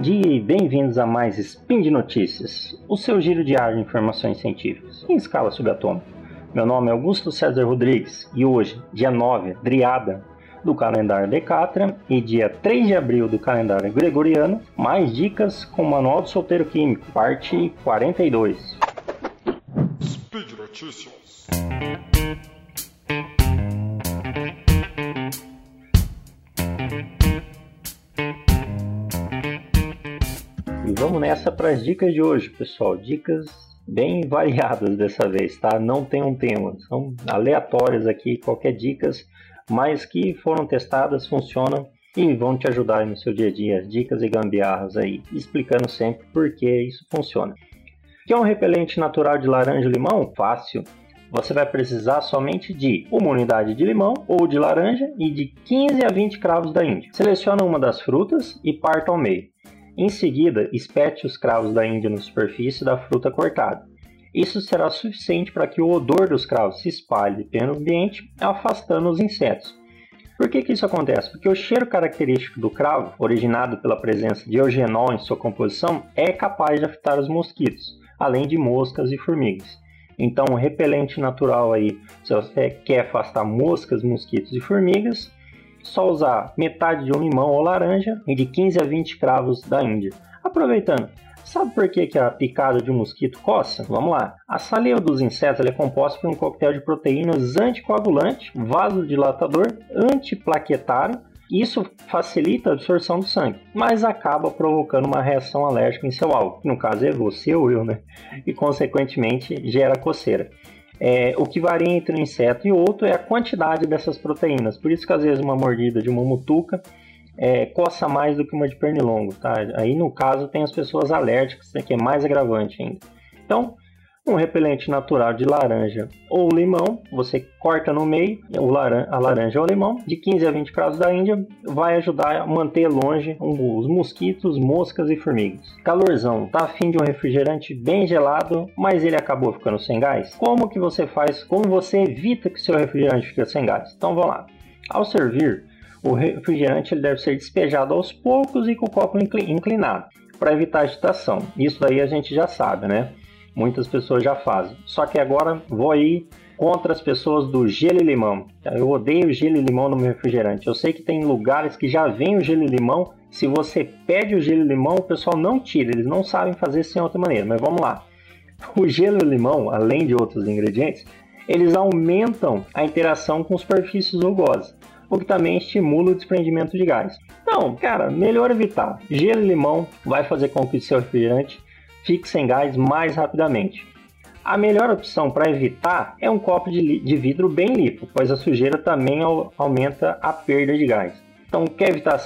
dia e bem-vindos a mais Spin de Notícias, o seu giro diário de informações científicas em escala subatômica. Meu nome é Augusto César Rodrigues e hoje, dia 9, Driada, do calendário Decatra e dia 3 de abril do calendário Gregoriano, mais dicas com o Manual do Solteiro Químico, parte 42. Speed Notícias. E vamos nessa para as dicas de hoje, pessoal. Dicas bem variadas dessa vez, tá? Não tem um tema, são aleatórias aqui, qualquer dicas, mas que foram testadas, funcionam e vão te ajudar no seu dia a dia, dicas e gambiarras aí, explicando sempre por que isso funciona. Que é um repelente natural de laranja e limão? Fácil. Você vai precisar somente de uma unidade de limão ou de laranja e de 15 a 20 cravos da Índia. Selecione uma das frutas e parta ao meio. Em seguida, espete os cravos da Índia na superfície da fruta cortada. Isso será suficiente para que o odor dos cravos se espalhe pelo ambiente, afastando os insetos. Por que, que isso acontece? Porque o cheiro característico do cravo, originado pela presença de eugenol em sua composição, é capaz de afetar os mosquitos, além de moscas e formigas. Então, o repelente natural aí, se você quer afastar moscas, mosquitos e formigas, só usar metade de um limão ou laranja e de 15 a 20 cravos da Índia. Aproveitando, sabe por que, que a picada de um mosquito coça? Vamos lá. A saliva dos insetos é composta por um coquetel de proteínas anticoagulante, vasodilatador, antiplaquetário isso facilita a absorção do sangue, mas acaba provocando uma reação alérgica em seu alvo, que no caso é você ou eu, né? E consequentemente gera coceira. É, o que varia entre um inseto e outro é a quantidade dessas proteínas. Por isso que às vezes uma mordida de uma mutuca é, coça mais do que uma de pernilongo, tá? Aí no caso tem as pessoas alérgicas, né, que é mais agravante ainda. Então, um repelente natural de laranja ou limão, você corta no meio a laranja ou limão, de 15 a 20 graus da Índia, vai ajudar a manter longe os mosquitos, moscas e formigas. Calorzão, tá afim de um refrigerante bem gelado, mas ele acabou ficando sem gás? Como que você faz, como você evita que seu refrigerante fique sem gás? Então vamos lá. Ao servir, o refrigerante ele deve ser despejado aos poucos e com o copo inclinado, para evitar agitação. Isso aí a gente já sabe, né? Muitas pessoas já fazem. Só que agora vou ir contra as pessoas do gelo e limão. Eu odeio gelo e limão no meu refrigerante. Eu sei que tem lugares que já vem o gelo e limão. Se você pede o gelo e limão, o pessoal não tira. Eles não sabem fazer sem outra maneira. Mas vamos lá. O gelo e limão, além de outros ingredientes, eles aumentam a interação com superfícies rugosas, o que também estimula o desprendimento de gás. Então, cara, melhor evitar. Gelo e limão vai fazer com que o seu refrigerante fique sem gás mais rapidamente. A melhor opção para evitar é um copo de, de, vidro bem limpo, pois a sujeira também aumenta a perda de gás. Então, quer evitar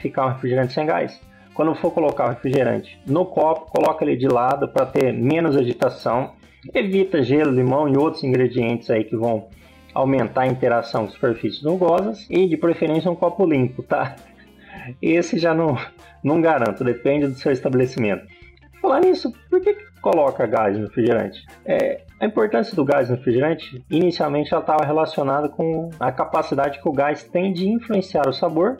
ficar um refrigerante sem gás? Quando for colocar o refrigerante no copo, coloca ele de lado para ter menos agitação. Evita gelo, limão e outros ingredientes aí que vão aumentar a interação com superfícies rugosas e de preferência um copo limpo, tá? Esse já não, não garanto, depende do seu estabelecimento. Falar nisso, por que, coloca gás no refrigerante? É, a importância do gás no refrigerante, inicialmente ela estava relacionada com a capacidade que o gás tem de influenciar o sabor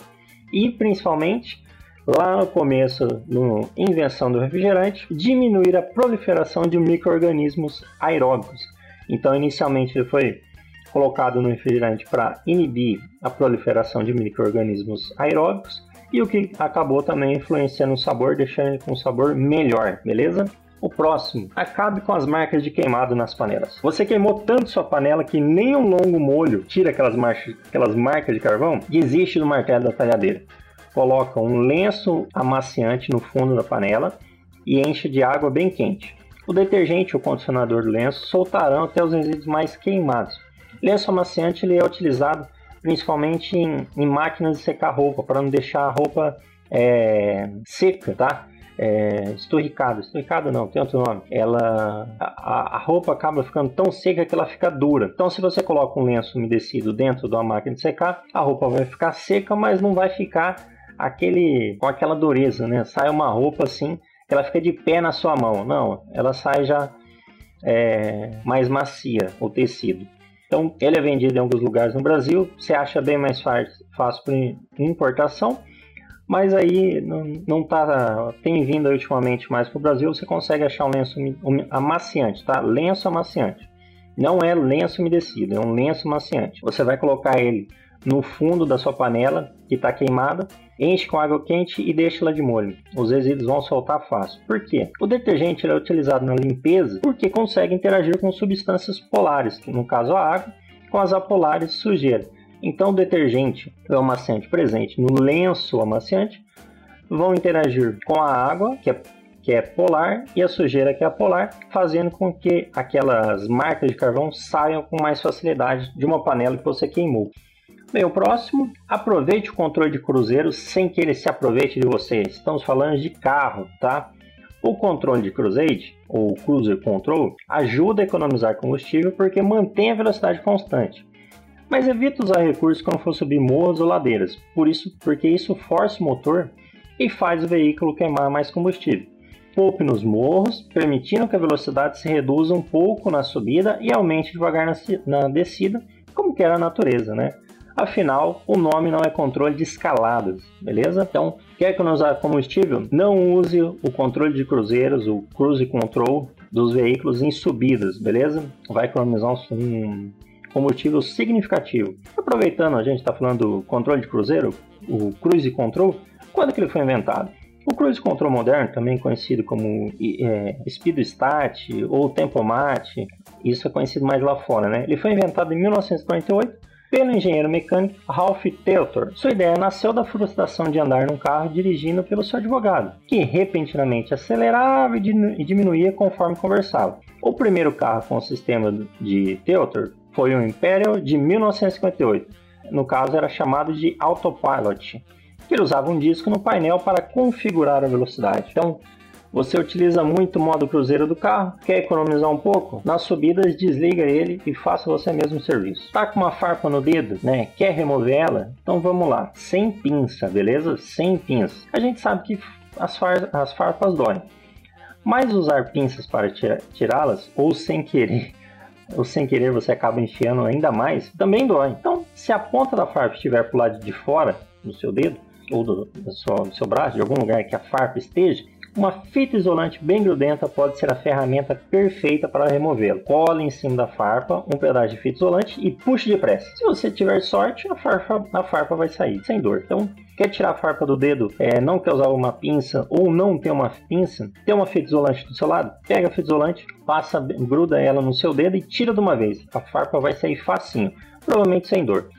e, principalmente, lá no começo, na invenção do refrigerante, diminuir a proliferação de micro-organismos aeróbicos. Então, inicialmente, ele foi colocado no refrigerante para inibir a proliferação de micro-organismos aeróbicos e o que acabou também influenciando o sabor, deixando ele com um sabor melhor, beleza? O próximo, acabe com as marcas de queimado nas panelas. Você queimou tanto sua panela que nem um longo molho tira aquelas, marcas, aquelas marcas de carvão? Desiste do martelo da talhadeira. Coloca um lenço amaciante no fundo da panela e enche de água bem quente. O detergente ou condicionador do lenço soltarão até os resíduos mais queimados. Lenço amaciante ele é utilizado principalmente em, em máquinas de secar roupa, para não deixar a roupa é, seca, tá? É, esturricada, esturricada não, tem outro nome. Ela, a, a, roupa acaba ficando tão seca que ela fica dura. Então, se você coloca um lenço umedecido dentro de uma máquina de secar, a roupa vai ficar seca, mas não vai ficar aquele com aquela dureza, né? Sai uma roupa assim, ela fica de pé na sua mão. Não, ela sai já é, mais macia o tecido. Então, ele é vendido em alguns lugares no Brasil. Você acha bem mais fácil por importação. mas aí não, não tá, tem vindo ultimamente mais para o Brasil, você consegue achar um lenço amaciante, tá? Lenço amaciante. Não é lenço umedecido, é um lenço amaciante. Você vai colocar ele no fundo da sua panela que está queimada, enche com água quente e deixa ela de molho. Os resíduos vão soltar fácil. Por quê? O detergente é utilizado na limpeza porque consegue interagir com substâncias polares, no caso a água, com as apolares sujeira. Então, o detergente o amaciante presente no lenço amaciante vão interagir com a água, que é, que é polar, e a sujeira, que é polar, fazendo com que aquelas marcas de carvão saiam com mais facilidade de uma panela que você queimou. Bem, o próximo, aproveite o controle de cruzeiro sem que ele se aproveite de você. Estamos falando de carro, tá? O controle de cruise, ou cruiser control, ajuda a economizar combustível porque mantém a velocidade constante. Mas evite usar recursos quando for subir morros ou ladeiras, por isso, porque isso força o motor e faz o veículo queimar mais combustível. Poupe nos morros, permitindo que a velocidade se reduza um pouco na subida e aumente devagar na, na descida, como quer a natureza, né? Afinal, o nome não é controle de escaladas, beleza? Então, quer economizar combustível? Não use o controle de cruzeiros, o cruise control dos veículos em subidas, beleza? Vai economizar um combustível significativo. Aproveitando, a gente está falando do controle de cruzeiro, o cruise control, quando que ele foi inventado? O cruise control moderno, também conhecido como é, speed start ou tempomat, isso é conhecido mais lá fora, né? Ele foi inventado em 1948 pelo engenheiro mecânico Ralph Teltor. Sua ideia nasceu da frustração de andar num carro dirigindo pelo seu advogado, que repentinamente acelerava e diminuía conforme conversava. O primeiro carro com o sistema de Teltor foi o Imperial de 1958. No caso, era chamado de Autopilot, que ele usava um disco no painel para configurar a velocidade. Então, você utiliza muito o modo cruzeiro do carro, quer economizar um pouco? Nas subidas desliga ele e faça você mesmo o serviço. Tá com uma farpa no dedo, né? Quer remover ela? Então vamos lá, sem pinça, beleza? Sem pinça. A gente sabe que as, far as farpas doem. Mas usar pinças para tirá-las ou sem querer ou sem querer você acaba enfiando ainda mais, também dói. Então, se a ponta da farpa estiver para o lado de fora do seu dedo, ou do, do, seu, do seu braço, de algum lugar que a farpa esteja, uma fita isolante bem grudenta pode ser a ferramenta perfeita para removê-lo. Cole em cima da farpa um pedaço de fita isolante e puxe depressa. Se você tiver sorte, a farpa, a farpa vai sair sem dor. Então, quer tirar a farpa do dedo, é, não quer usar uma pinça ou não ter uma pinça, tem uma fita isolante do seu lado, pega a fita isolante, passa, gruda ela no seu dedo e tira de uma vez. A farpa vai sair facinho, provavelmente sem dor.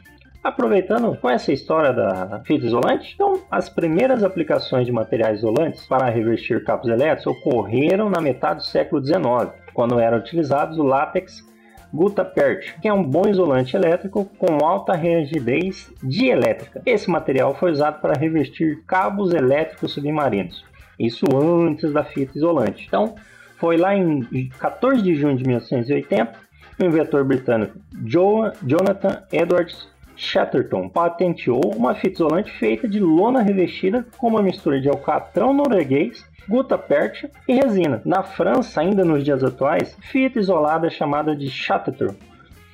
Aproveitando com essa história da fita isolante, então as primeiras aplicações de materiais isolantes para revestir cabos elétricos ocorreram na metade do século XIX, quando eram utilizados o látex Gutta-Pert, que é um bom isolante elétrico com alta rigidez dielétrica. Esse material foi usado para revestir cabos elétricos submarinos, isso antes da fita isolante. Então, foi lá em 14 de junho de 1980, o inventor britânico Jonathan Edwards Chatterton patenteou uma fita isolante feita de lona revestida com uma mistura de alcatrão norueguês, gutta-percha e resina. Na França, ainda nos dias atuais, fita isolada é chamada de Chatterton,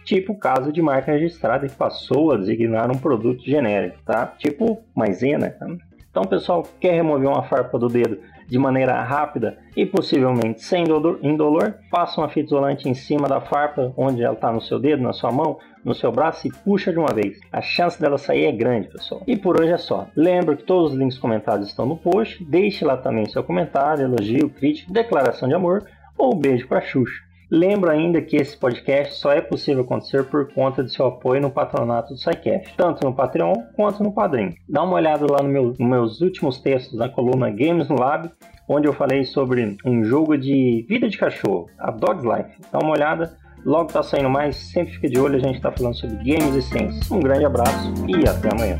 tipo caso de marca registrada que passou a designar um produto genérico, tá? Tipo maisena. Tá? Então, pessoal, quer remover uma farpa do dedo de maneira rápida e possivelmente sem indolor, passa uma fita isolante em cima da farpa, onde ela está no seu dedo, na sua mão, no seu braço e puxa de uma vez. A chance dela sair é grande, pessoal. E por hoje é só. Lembra que todos os links comentados estão no post. Deixe lá também seu comentário, elogio, crítica, declaração de amor ou beijo para Xuxa. Lembro ainda que esse podcast só é possível acontecer por conta de seu apoio no patronato do SciCast, tanto no Patreon quanto no Padrim. Dá uma olhada lá no meu, nos meus últimos textos na coluna Games no Lab, onde eu falei sobre um jogo de vida de cachorro, a Dog's Life. Dá uma olhada, Logo tá saindo mais, sempre fica de olho, a gente tá falando sobre games e ciências. Um grande abraço e até amanhã.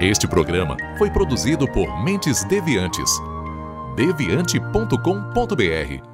Este programa foi produzido por Mentes Deviantes. deviante.com.br